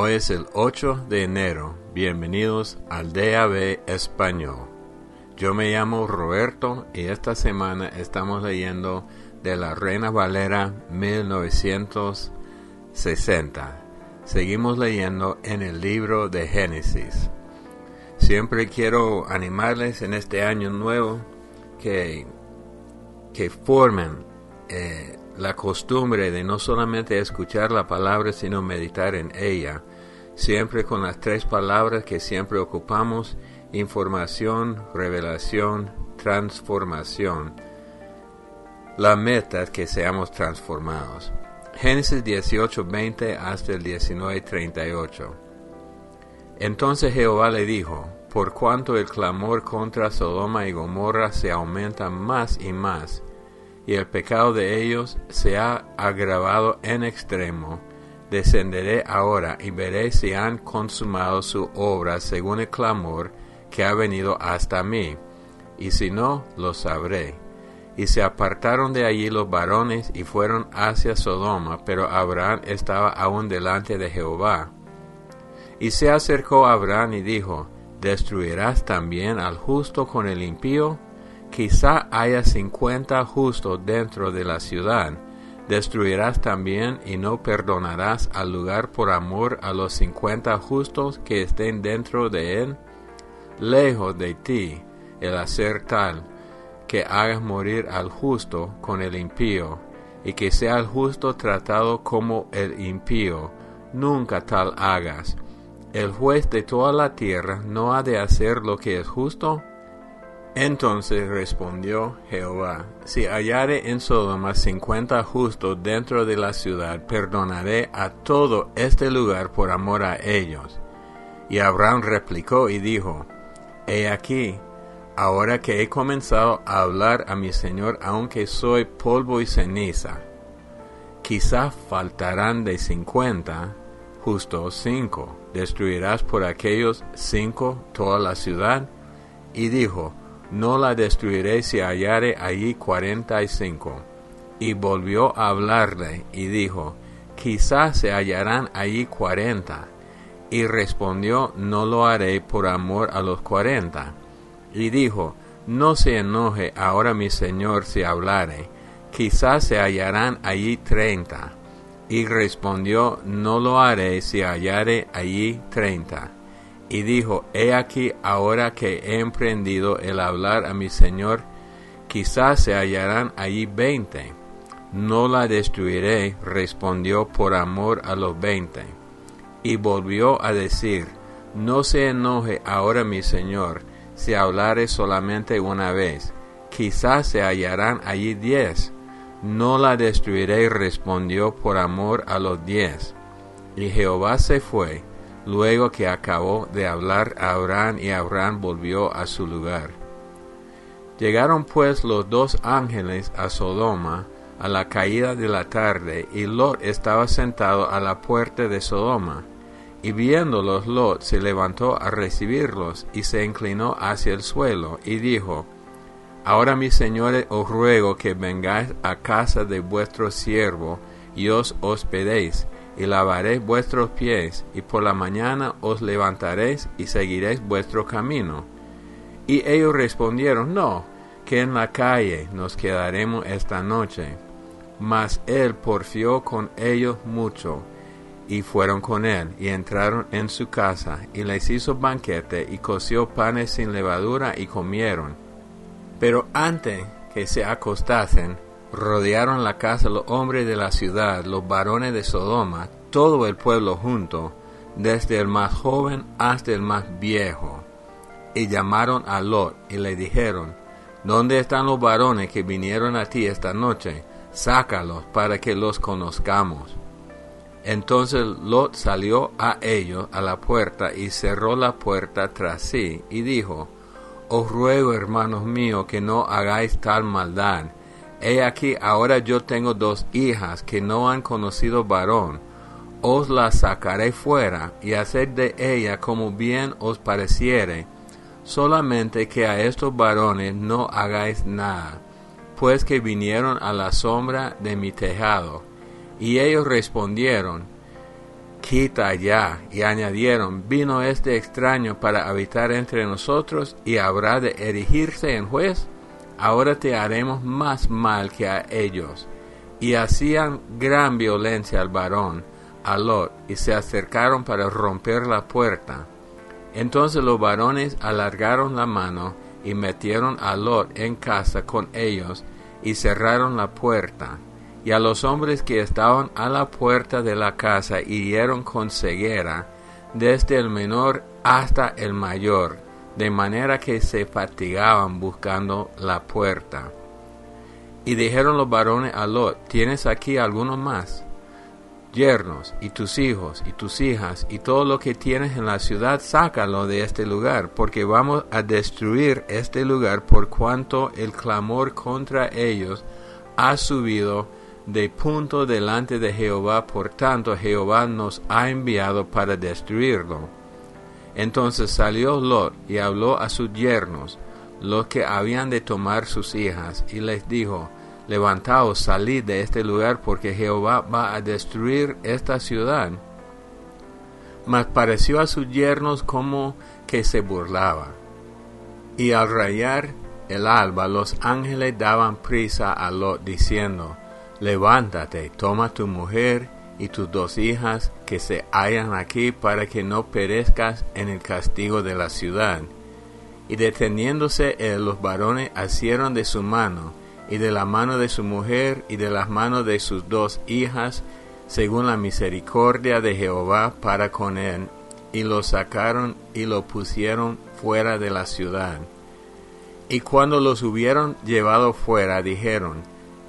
Hoy es el 8 de enero. Bienvenidos al DAB Español. Yo me llamo Roberto y esta semana estamos leyendo de la Reina Valera 1960. Seguimos leyendo en el libro de Génesis. Siempre quiero animarles en este año nuevo que, que formen eh, la costumbre de no solamente escuchar la palabra, sino meditar en ella, siempre con las tres palabras que siempre ocupamos, información, revelación, transformación. La meta es que seamos transformados. Génesis 18, 20 hasta el 19, 38. Entonces Jehová le dijo, por cuanto el clamor contra Sodoma y Gomorra se aumenta más y más, y el pecado de ellos se ha agravado en extremo, descenderé ahora y veré si han consumado su obra según el clamor que ha venido hasta mí, y si no, lo sabré. Y se apartaron de allí los varones y fueron hacia Sodoma, pero Abraham estaba aún delante de Jehová. Y se acercó a Abraham y dijo, ¿Destruirás también al justo con el impío? Quizá haya cincuenta justos dentro de la ciudad. Destruirás también y no perdonarás al lugar por amor a los cincuenta justos que estén dentro de él. Lejos de ti el hacer tal, que hagas morir al justo con el impío, y que sea el justo tratado como el impío. Nunca tal hagas. El juez de toda la tierra no ha de hacer lo que es justo, entonces respondió Jehová, si hallare en Sodoma cincuenta justos dentro de la ciudad, perdonaré a todo este lugar por amor a ellos. Y Abraham replicó y dijo, He aquí, ahora que he comenzado a hablar a mi Señor, aunque soy polvo y ceniza, quizá faltarán de cincuenta, justos cinco. ¿Destruirás por aquellos cinco toda la ciudad? Y dijo, no la destruiré si hallare allí cuarenta y cinco. Y volvió a hablarle y dijo, quizás se hallarán allí cuarenta. Y respondió, no lo haré por amor a los cuarenta. Y dijo, no se enoje ahora mi señor si hablare, quizás se hallarán allí treinta. Y respondió, no lo haré si hallare allí treinta y dijo, He aquí ahora que he emprendido el hablar a mi Señor, quizás se hallarán allí veinte. No la destruiré, respondió por amor a los veinte. Y volvió a decir, No se enoje ahora mi Señor, si hablare solamente una vez, quizás se hallarán allí diez. No la destruiré, respondió por amor a los diez. Y Jehová se fue, luego que acabó de hablar Abraham y Abraham volvió a su lugar. Llegaron pues los dos ángeles a Sodoma a la caída de la tarde, y Lot estaba sentado a la puerta de Sodoma. Y viéndolos Lot se levantó a recibirlos, y se inclinó hacia el suelo, y dijo, Ahora mis señores os ruego que vengáis a casa de vuestro siervo, y os hospedéis, y lavaréis vuestros pies, y por la mañana os levantaréis y seguiréis vuestro camino. Y ellos respondieron, no, que en la calle nos quedaremos esta noche. Mas él porfió con ellos mucho, y fueron con él, y entraron en su casa, y les hizo banquete, y coció panes sin levadura, y comieron. Pero antes que se acostasen, rodearon la casa los hombres de la ciudad, los varones de Sodoma, todo el pueblo junto, desde el más joven hasta el más viejo. Y llamaron a Lot y le dijeron, ¿Dónde están los varones que vinieron a ti esta noche? Sácalos para que los conozcamos. Entonces Lot salió a ellos a la puerta y cerró la puerta tras sí y dijo, Os ruego, hermanos míos, que no hagáis tal maldad He aquí ahora yo tengo dos hijas que no han conocido varón. Os las sacaré fuera y haced de ella como bien os pareciere. Solamente que a estos varones no hagáis nada, pues que vinieron a la sombra de mi tejado. Y ellos respondieron, quita ya. Y añadieron, vino este extraño para habitar entre nosotros y habrá de erigirse en juez. Ahora te haremos más mal que a ellos. Y hacían gran violencia al varón, a Lot, y se acercaron para romper la puerta. Entonces los varones alargaron la mano y metieron a Lot en casa con ellos y cerraron la puerta y a los hombres que estaban a la puerta de la casa hirieron con ceguera, desde el menor hasta el mayor, de manera que se fatigaban buscando la puerta. Y dijeron los varones a Lot, ¿tienes aquí alguno más? Yernos, y tus hijos, y tus hijas, y todo lo que tienes en la ciudad, sácalo de este lugar, porque vamos a destruir este lugar por cuanto el clamor contra ellos ha subido de punto delante de Jehová, por tanto Jehová nos ha enviado para destruirlo. Entonces salió Lot y habló a sus yernos, los que habían de tomar sus hijas, y les dijo, Levantaos, salid de este lugar, porque Jehová va a destruir esta ciudad. Mas pareció a sus yernos como que se burlaba. Y al rayar el alba, los ángeles daban prisa a Lot, diciendo, Levántate, toma tu mujer y tus dos hijas que se hallan aquí para que no perezcas en el castigo de la ciudad. Y deteniéndose los varones asieron de su mano, y de la mano de su mujer, y de las manos de sus dos hijas, según la misericordia de Jehová para con él, y lo sacaron y lo pusieron fuera de la ciudad. Y cuando los hubieron llevado fuera, dijeron,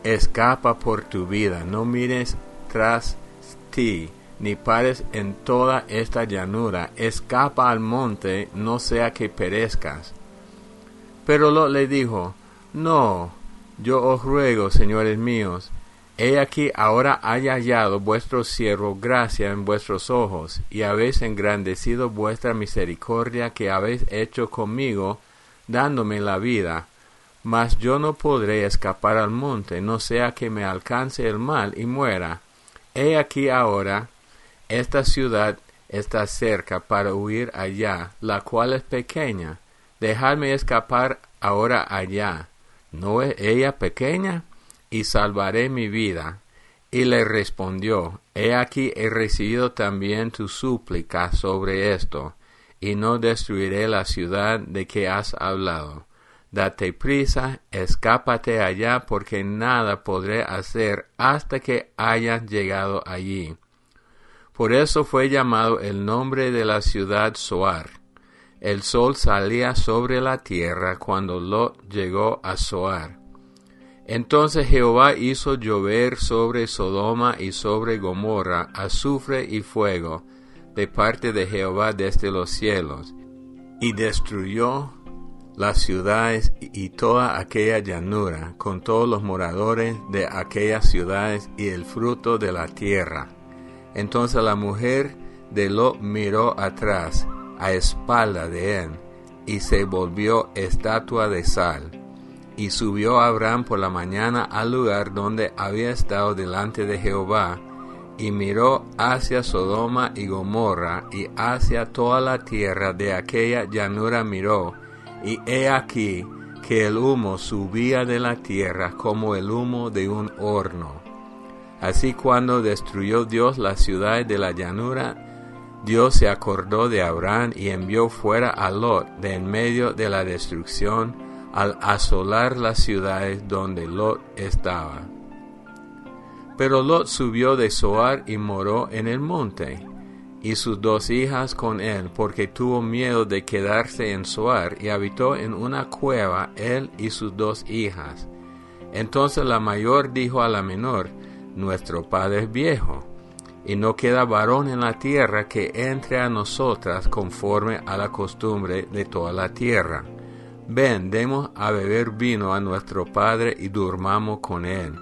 Escapa por tu vida, no mires tras ti, ni pares en toda esta llanura, escapa al monte, no sea que perezcas. Pero Lot le dijo, No, yo os ruego, señores míos, he aquí ahora haya hallado vuestro siervo gracia en vuestros ojos, y habéis engrandecido vuestra misericordia que habéis hecho conmigo, dándome la vida mas yo no podré escapar al monte, no sea que me alcance el mal y muera. He aquí ahora, esta ciudad está cerca para huir allá, la cual es pequeña. Dejadme escapar ahora allá. ¿No es ella pequeña? Y salvaré mi vida. Y le respondió, He aquí he recibido también tu súplica sobre esto, y no destruiré la ciudad de que has hablado date prisa, escápate allá, porque nada podré hacer hasta que hayas llegado allí. Por eso fue llamado el nombre de la ciudad Soar. El sol salía sobre la tierra cuando Lot llegó a Soar. Entonces Jehová hizo llover sobre Sodoma y sobre Gomorra azufre y fuego de parte de Jehová desde los cielos, y destruyó las ciudades y toda aquella llanura, con todos los moradores de aquellas ciudades y el fruto de la tierra. Entonces la mujer de Lot miró atrás, a espalda de él, y se volvió estatua de sal. Y subió Abraham por la mañana al lugar donde había estado delante de Jehová, y miró hacia Sodoma y Gomorra, y hacia toda la tierra de aquella llanura miró, y he aquí que el humo subía de la tierra como el humo de un horno. Así cuando destruyó Dios la ciudad de la llanura, Dios se acordó de Abraham y envió fuera a Lot de en medio de la destrucción al asolar las ciudades donde Lot estaba. Pero Lot subió de Zoar y moró en el monte y sus dos hijas con él, porque tuvo miedo de quedarse en Soar, y habitó en una cueva él y sus dos hijas. Entonces la mayor dijo a la menor, Nuestro padre es viejo, y no queda varón en la tierra que entre a nosotras conforme a la costumbre de toda la tierra. Ven, demos a beber vino a nuestro padre y durmamos con él,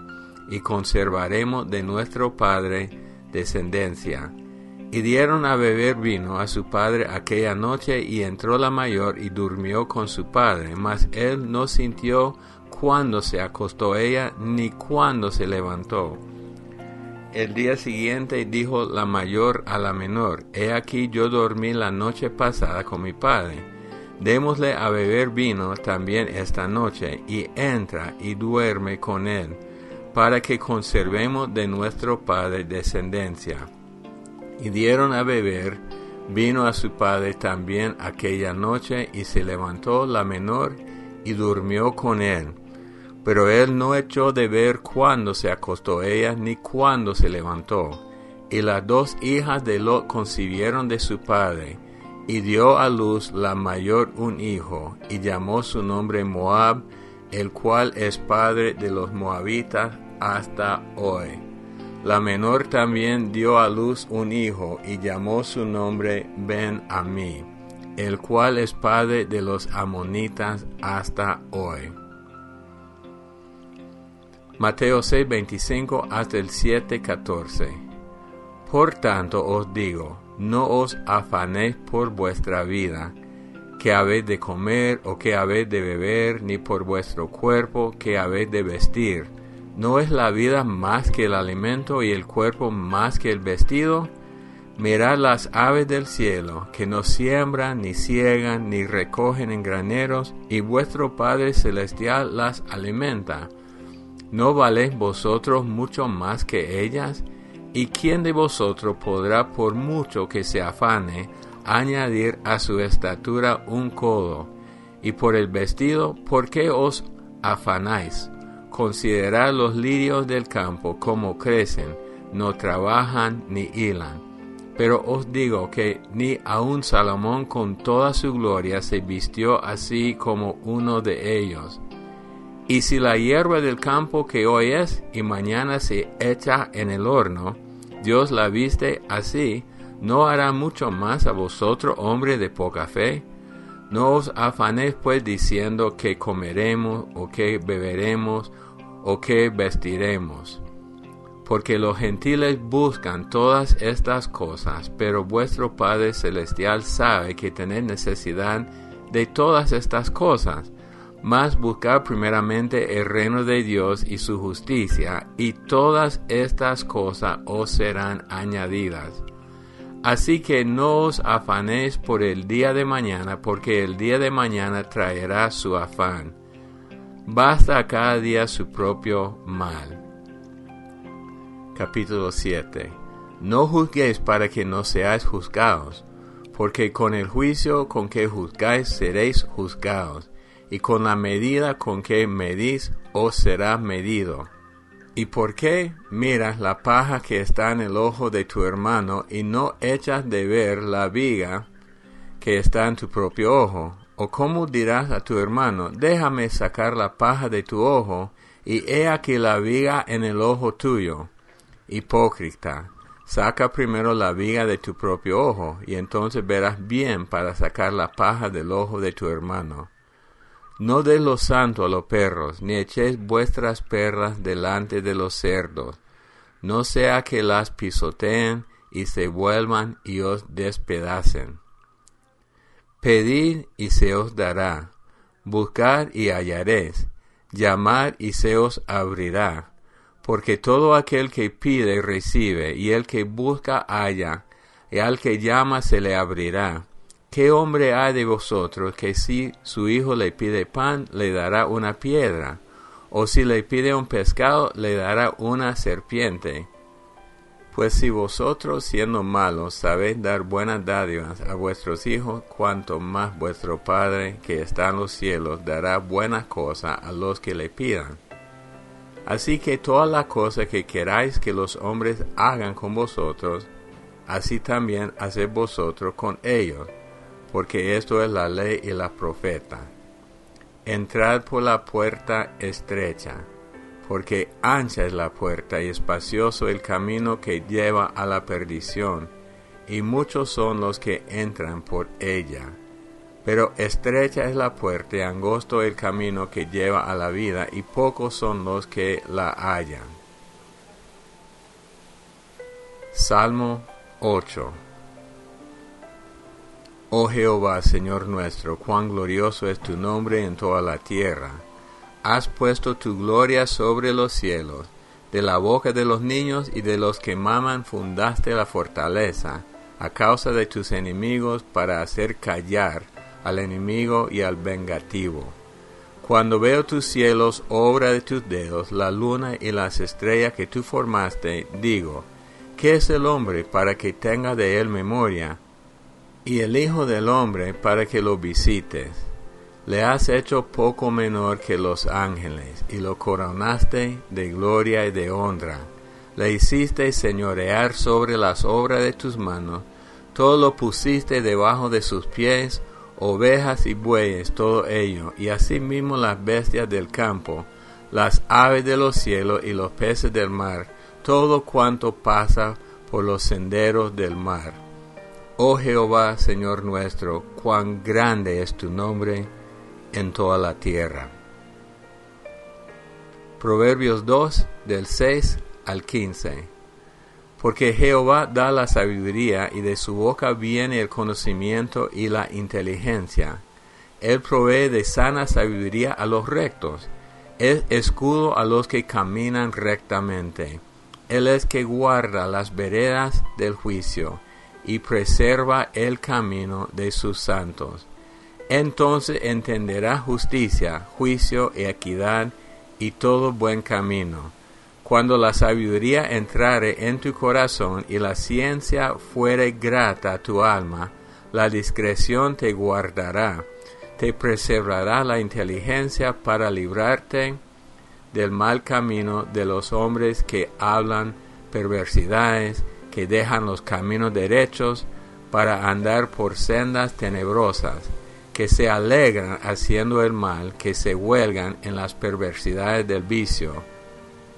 y conservaremos de nuestro padre descendencia y dieron a beber vino a su padre aquella noche, y entró la mayor y durmió con su padre, mas él no sintió cuándo se acostó ella, ni cuándo se levantó. El día siguiente dijo la mayor a la menor, He aquí yo dormí la noche pasada con mi padre. Démosle a beber vino también esta noche, y entra y duerme con él, para que conservemos de nuestro padre descendencia. Y dieron a beber vino a su padre también aquella noche, y se levantó la menor y durmió con él. Pero él no echó de ver cuándo se acostó ella ni cuándo se levantó. Y las dos hijas de Lot concibieron de su padre, y dio a luz la mayor un hijo, y llamó su nombre Moab, el cual es padre de los moabitas hasta hoy. La menor también dio a luz un hijo, y llamó su nombre Ben Amí, el cual es padre de los amonitas hasta hoy. Mateo 6, 25 hasta el 7, 14. Por tanto os digo, no os afanéis por vuestra vida, que habéis de comer o que habéis de beber, ni por vuestro cuerpo, que habéis de vestir. ¿No es la vida más que el alimento y el cuerpo más que el vestido? Mirad las aves del cielo, que no siembran, ni ciegan, ni recogen en graneros, y vuestro Padre Celestial las alimenta. ¿No valéis vosotros mucho más que ellas? ¿Y quién de vosotros podrá, por mucho que se afane, añadir a su estatura un codo? Y por el vestido, ¿por qué os afanáis? Considerad los lirios del campo como crecen, no trabajan ni hilan. Pero os digo que ni aun Salomón con toda su gloria se vistió así como uno de ellos. Y si la hierba del campo que hoy es y mañana se echa en el horno, Dios la viste así, ¿no hará mucho más a vosotros, hombre de poca fe? No os afanéis pues diciendo que comeremos o que beberemos o que vestiremos. Porque los gentiles buscan todas estas cosas, pero vuestro Padre Celestial sabe que tenéis necesidad de todas estas cosas mas buscar primeramente el reino de Dios y su justicia, y todas estas cosas os serán añadidas. Así que no os afanéis por el día de mañana, porque el día de mañana traerá su afán. Basta a cada día su propio mal. Capítulo 7 No juzguéis para que no seáis juzgados, porque con el juicio con que juzgáis seréis juzgados y con la medida con que medís os será medido. ¿Y por qué miras la paja que está en el ojo de tu hermano y no echas de ver la viga que está en tu propio ojo? ¿O cómo dirás a tu hermano, déjame sacar la paja de tu ojo, y he aquí la viga en el ojo tuyo? Hipócrita, saca primero la viga de tu propio ojo, y entonces verás bien para sacar la paja del ojo de tu hermano. No de lo santo a los perros, ni echéis vuestras perras delante de los cerdos, no sea que las pisoteen y se vuelvan y os despedacen. Pedid y se os dará, buscad y hallaréis, llamad y se os abrirá, porque todo aquel que pide recibe, y el que busca halla, y al que llama se le abrirá. ¿Qué hombre hay de vosotros que si su hijo le pide pan, le dará una piedra? ¿O si le pide un pescado, le dará una serpiente? Pues si vosotros, siendo malos, sabéis dar buenas dádivas a vuestros hijos, cuanto más vuestro Padre que está en los cielos dará buenas cosas a los que le pidan. Así que todas las cosas que queráis que los hombres hagan con vosotros, así también haced vosotros con ellos porque esto es la ley y la profeta. Entrad por la puerta estrecha, porque ancha es la puerta y espacioso el camino que lleva a la perdición, y muchos son los que entran por ella. Pero estrecha es la puerta y angosto el camino que lleva a la vida, y pocos son los que la hallan. Salmo 8 Oh Jehová, Señor nuestro, cuán glorioso es tu nombre en toda la tierra. Has puesto tu gloria sobre los cielos, de la boca de los niños y de los que maman fundaste la fortaleza, a causa de tus enemigos para hacer callar al enemigo y al vengativo. Cuando veo tus cielos, obra de tus dedos, la luna y las estrellas que tú formaste, digo, ¿qué es el hombre para que tenga de él memoria? Y el Hijo del hombre para que lo visites. Le has hecho poco menor que los ángeles, y lo coronaste de gloria y de honra. Le hiciste señorear sobre las obras de tus manos, todo lo pusiste debajo de sus pies, ovejas y bueyes, todo ello, y asimismo las bestias del campo, las aves de los cielos y los peces del mar, todo cuanto pasa por los senderos del mar. Oh Jehová, Señor nuestro, cuán grande es tu nombre en toda la tierra. Proverbios 2 del 6 al 15 porque Jehová da la sabiduría y de su boca viene el conocimiento y la inteligencia. Él provee de sana sabiduría a los rectos. Es escudo a los que caminan rectamente. Él es que guarda las veredas del juicio y preserva el camino de sus santos. Entonces entenderá justicia, juicio y equidad y todo buen camino cuando la sabiduría entrare en tu corazón y la ciencia fuere grata a tu alma, la discreción te guardará, te preservará la inteligencia para librarte del mal camino de los hombres que hablan perversidades, que dejan los caminos derechos para andar por sendas tenebrosas, que se alegran haciendo el mal, que se huelgan en las perversidades del vicio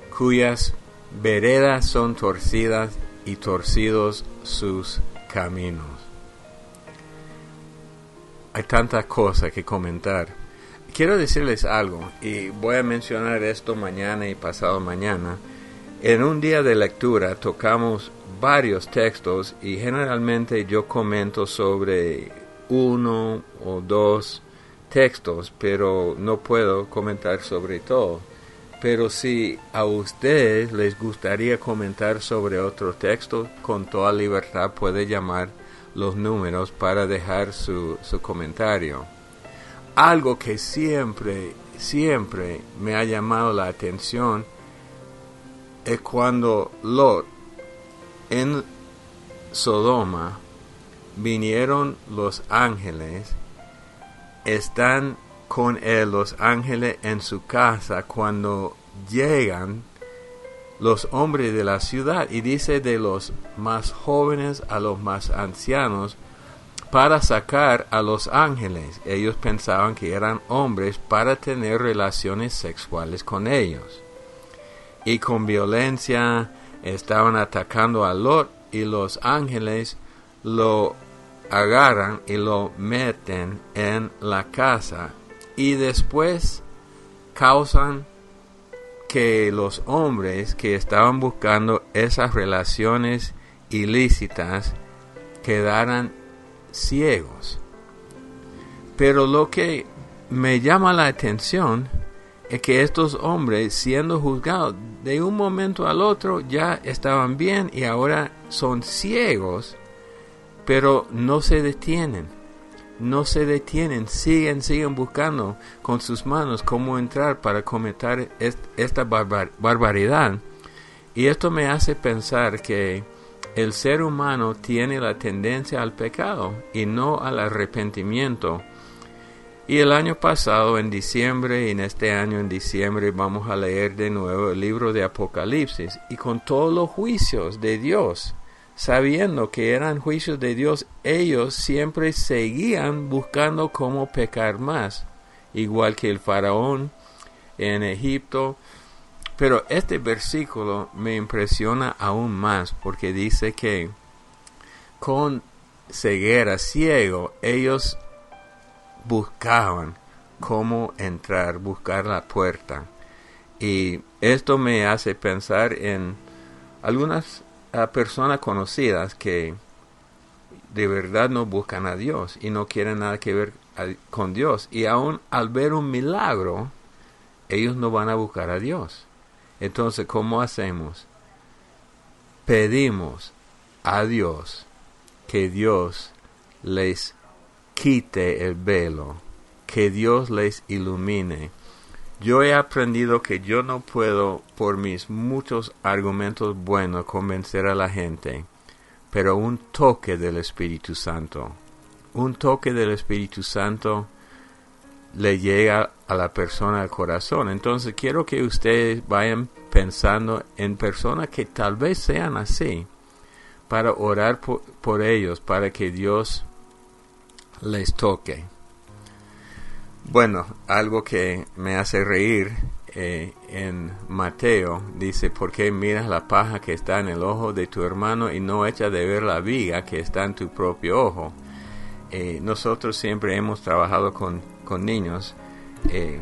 cuyas veredas son torcidas y torcidos sus caminos. Hay tantas cosas que comentar. Quiero decirles algo y voy a mencionar esto mañana y pasado mañana. En un día de lectura tocamos varios textos y generalmente yo comento sobre uno o dos textos, pero no puedo comentar sobre todo. Pero si a ustedes les gustaría comentar sobre otro texto, con toda libertad puede llamar los números para dejar su, su comentario. Algo que siempre, siempre me ha llamado la atención es cuando Lot en Sodoma vinieron los ángeles, están con él los ángeles en su casa cuando llegan los hombres de la ciudad y dice de los más jóvenes a los más ancianos para sacar a los ángeles. Ellos pensaban que eran hombres para tener relaciones sexuales con ellos. Y con violencia estaban atacando a Lot y los ángeles lo agarran y lo meten en la casa y después causan que los hombres que estaban buscando esas relaciones ilícitas quedaran ciegos. Pero lo que me llama la atención es que estos hombres siendo juzgados de un momento al otro ya estaban bien y ahora son ciegos, pero no se detienen no se detienen, siguen, siguen buscando con sus manos cómo entrar para cometer esta barbaridad. Y esto me hace pensar que el ser humano tiene la tendencia al pecado y no al arrepentimiento. Y el año pasado, en diciembre, y en este año, en diciembre, vamos a leer de nuevo el libro de Apocalipsis y con todos los juicios de Dios sabiendo que eran juicios de Dios, ellos siempre seguían buscando cómo pecar más, igual que el faraón en Egipto. Pero este versículo me impresiona aún más porque dice que con ceguera, ciego, ellos buscaban cómo entrar, buscar la puerta. Y esto me hace pensar en algunas a personas conocidas que de verdad no buscan a Dios y no quieren nada que ver con Dios. Y aún al ver un milagro, ellos no van a buscar a Dios. Entonces, ¿cómo hacemos? Pedimos a Dios que Dios les quite el velo, que Dios les ilumine. Yo he aprendido que yo no puedo, por mis muchos argumentos buenos, convencer a la gente, pero un toque del Espíritu Santo, un toque del Espíritu Santo le llega a la persona al corazón. Entonces quiero que ustedes vayan pensando en personas que tal vez sean así, para orar por, ellos, para que Dios les toque. Bueno, algo que me hace reír eh, en Mateo dice, ¿por qué miras la paja que está en el ojo de tu hermano y no echas de ver la viga que está en tu propio ojo? Eh, nosotros siempre hemos trabajado con, niños eh,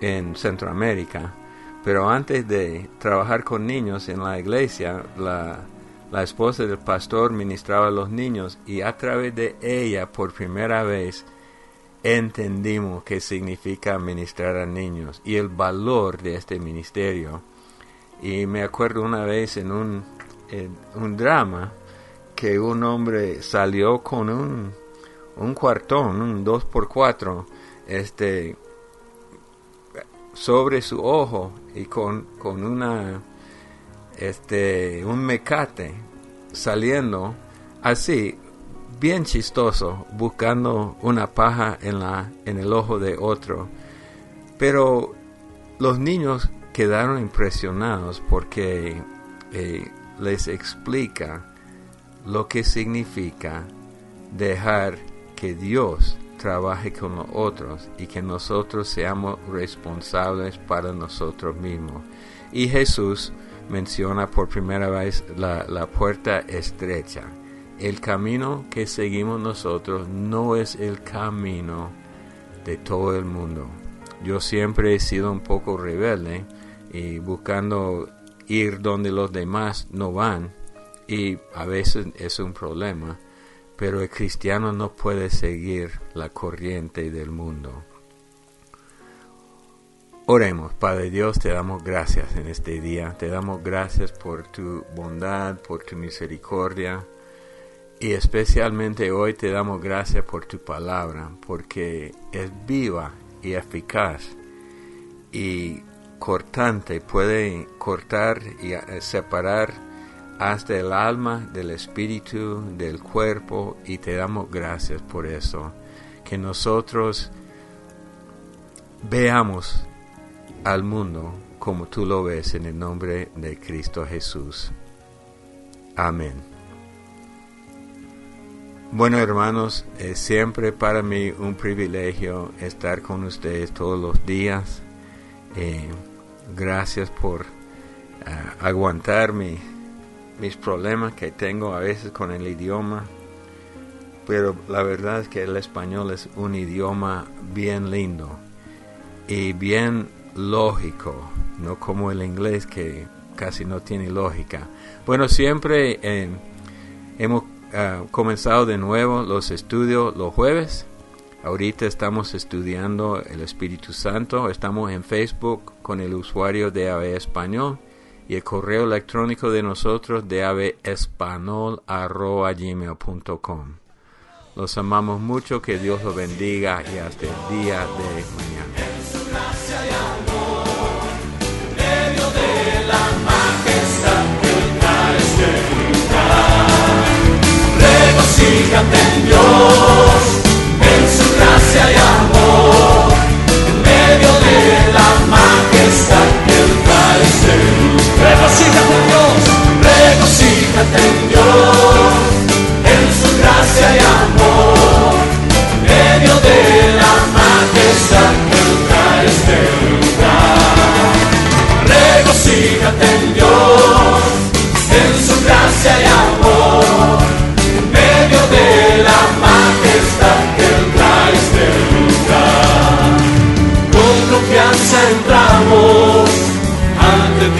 en Centroamérica, pero antes de trabajar con niños en la iglesia, la, la esposa del pastor ministraba a los niños y a través de ella por primera vez entendimos qué significa ministrar a niños y el valor de este ministerio. Y me acuerdo una vez en un, un drama que un hombre salió con un un cuartón, un 2 por 4 este, sobre su ojo y con, con una, este, un mecate saliendo así, bien chistoso, buscando una paja en, la, en el ojo de otro. Pero los niños quedaron impresionados porque eh, les explica lo que significa dejar que Dios trabaje con nosotros y que nosotros seamos responsables para nosotros mismos. Y Jesús menciona por primera vez la, la puerta estrecha. El camino que seguimos nosotros no es el camino de todo el mundo. Yo siempre he sido un poco rebelde y buscando ir donde los demás no van y a veces es un problema pero el cristiano no puede seguir la corriente del mundo. Oremos, Padre Dios, te damos gracias en este día, te damos gracias por tu bondad, por tu misericordia. Y especialmente hoy te damos gracias por tu palabra, porque es viva y eficaz y cortante, puede cortar y separar hasta el alma, del espíritu, del cuerpo, y te damos gracias por eso. Que nosotros veamos al mundo como tú lo ves en el nombre de Cristo Jesús. Amén. Bueno hermanos, es siempre para mí un privilegio estar con ustedes todos los días. Eh, gracias por uh, aguantar mi mis problemas que tengo a veces con el idioma, pero la verdad es que el español es un idioma bien lindo y bien lógico, no como el inglés que casi no tiene lógica. Bueno, siempre eh, hemos ah, comenzado de nuevo los estudios los jueves. Ahorita estamos estudiando el Espíritu Santo. Estamos en Facebook con el usuario de AVE Español y el correo electrónico de nosotros de avespanol.gmail.com. Los amamos mucho, que Dios los bendiga y hasta el día de mañana.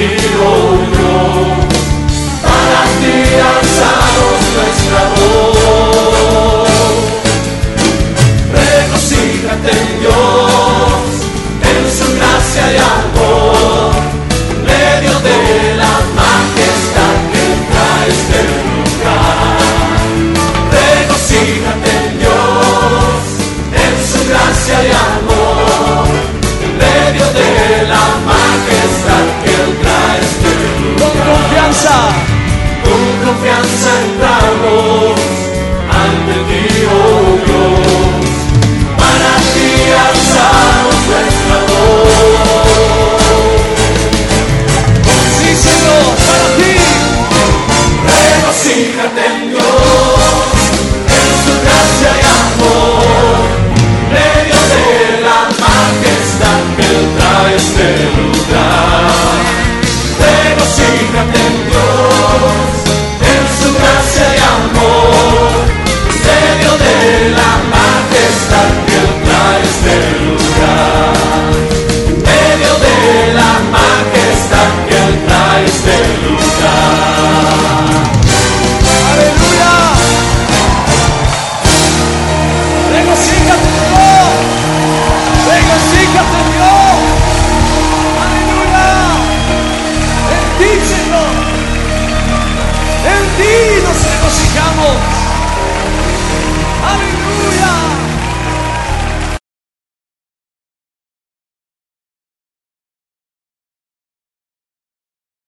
hero. Aleluya.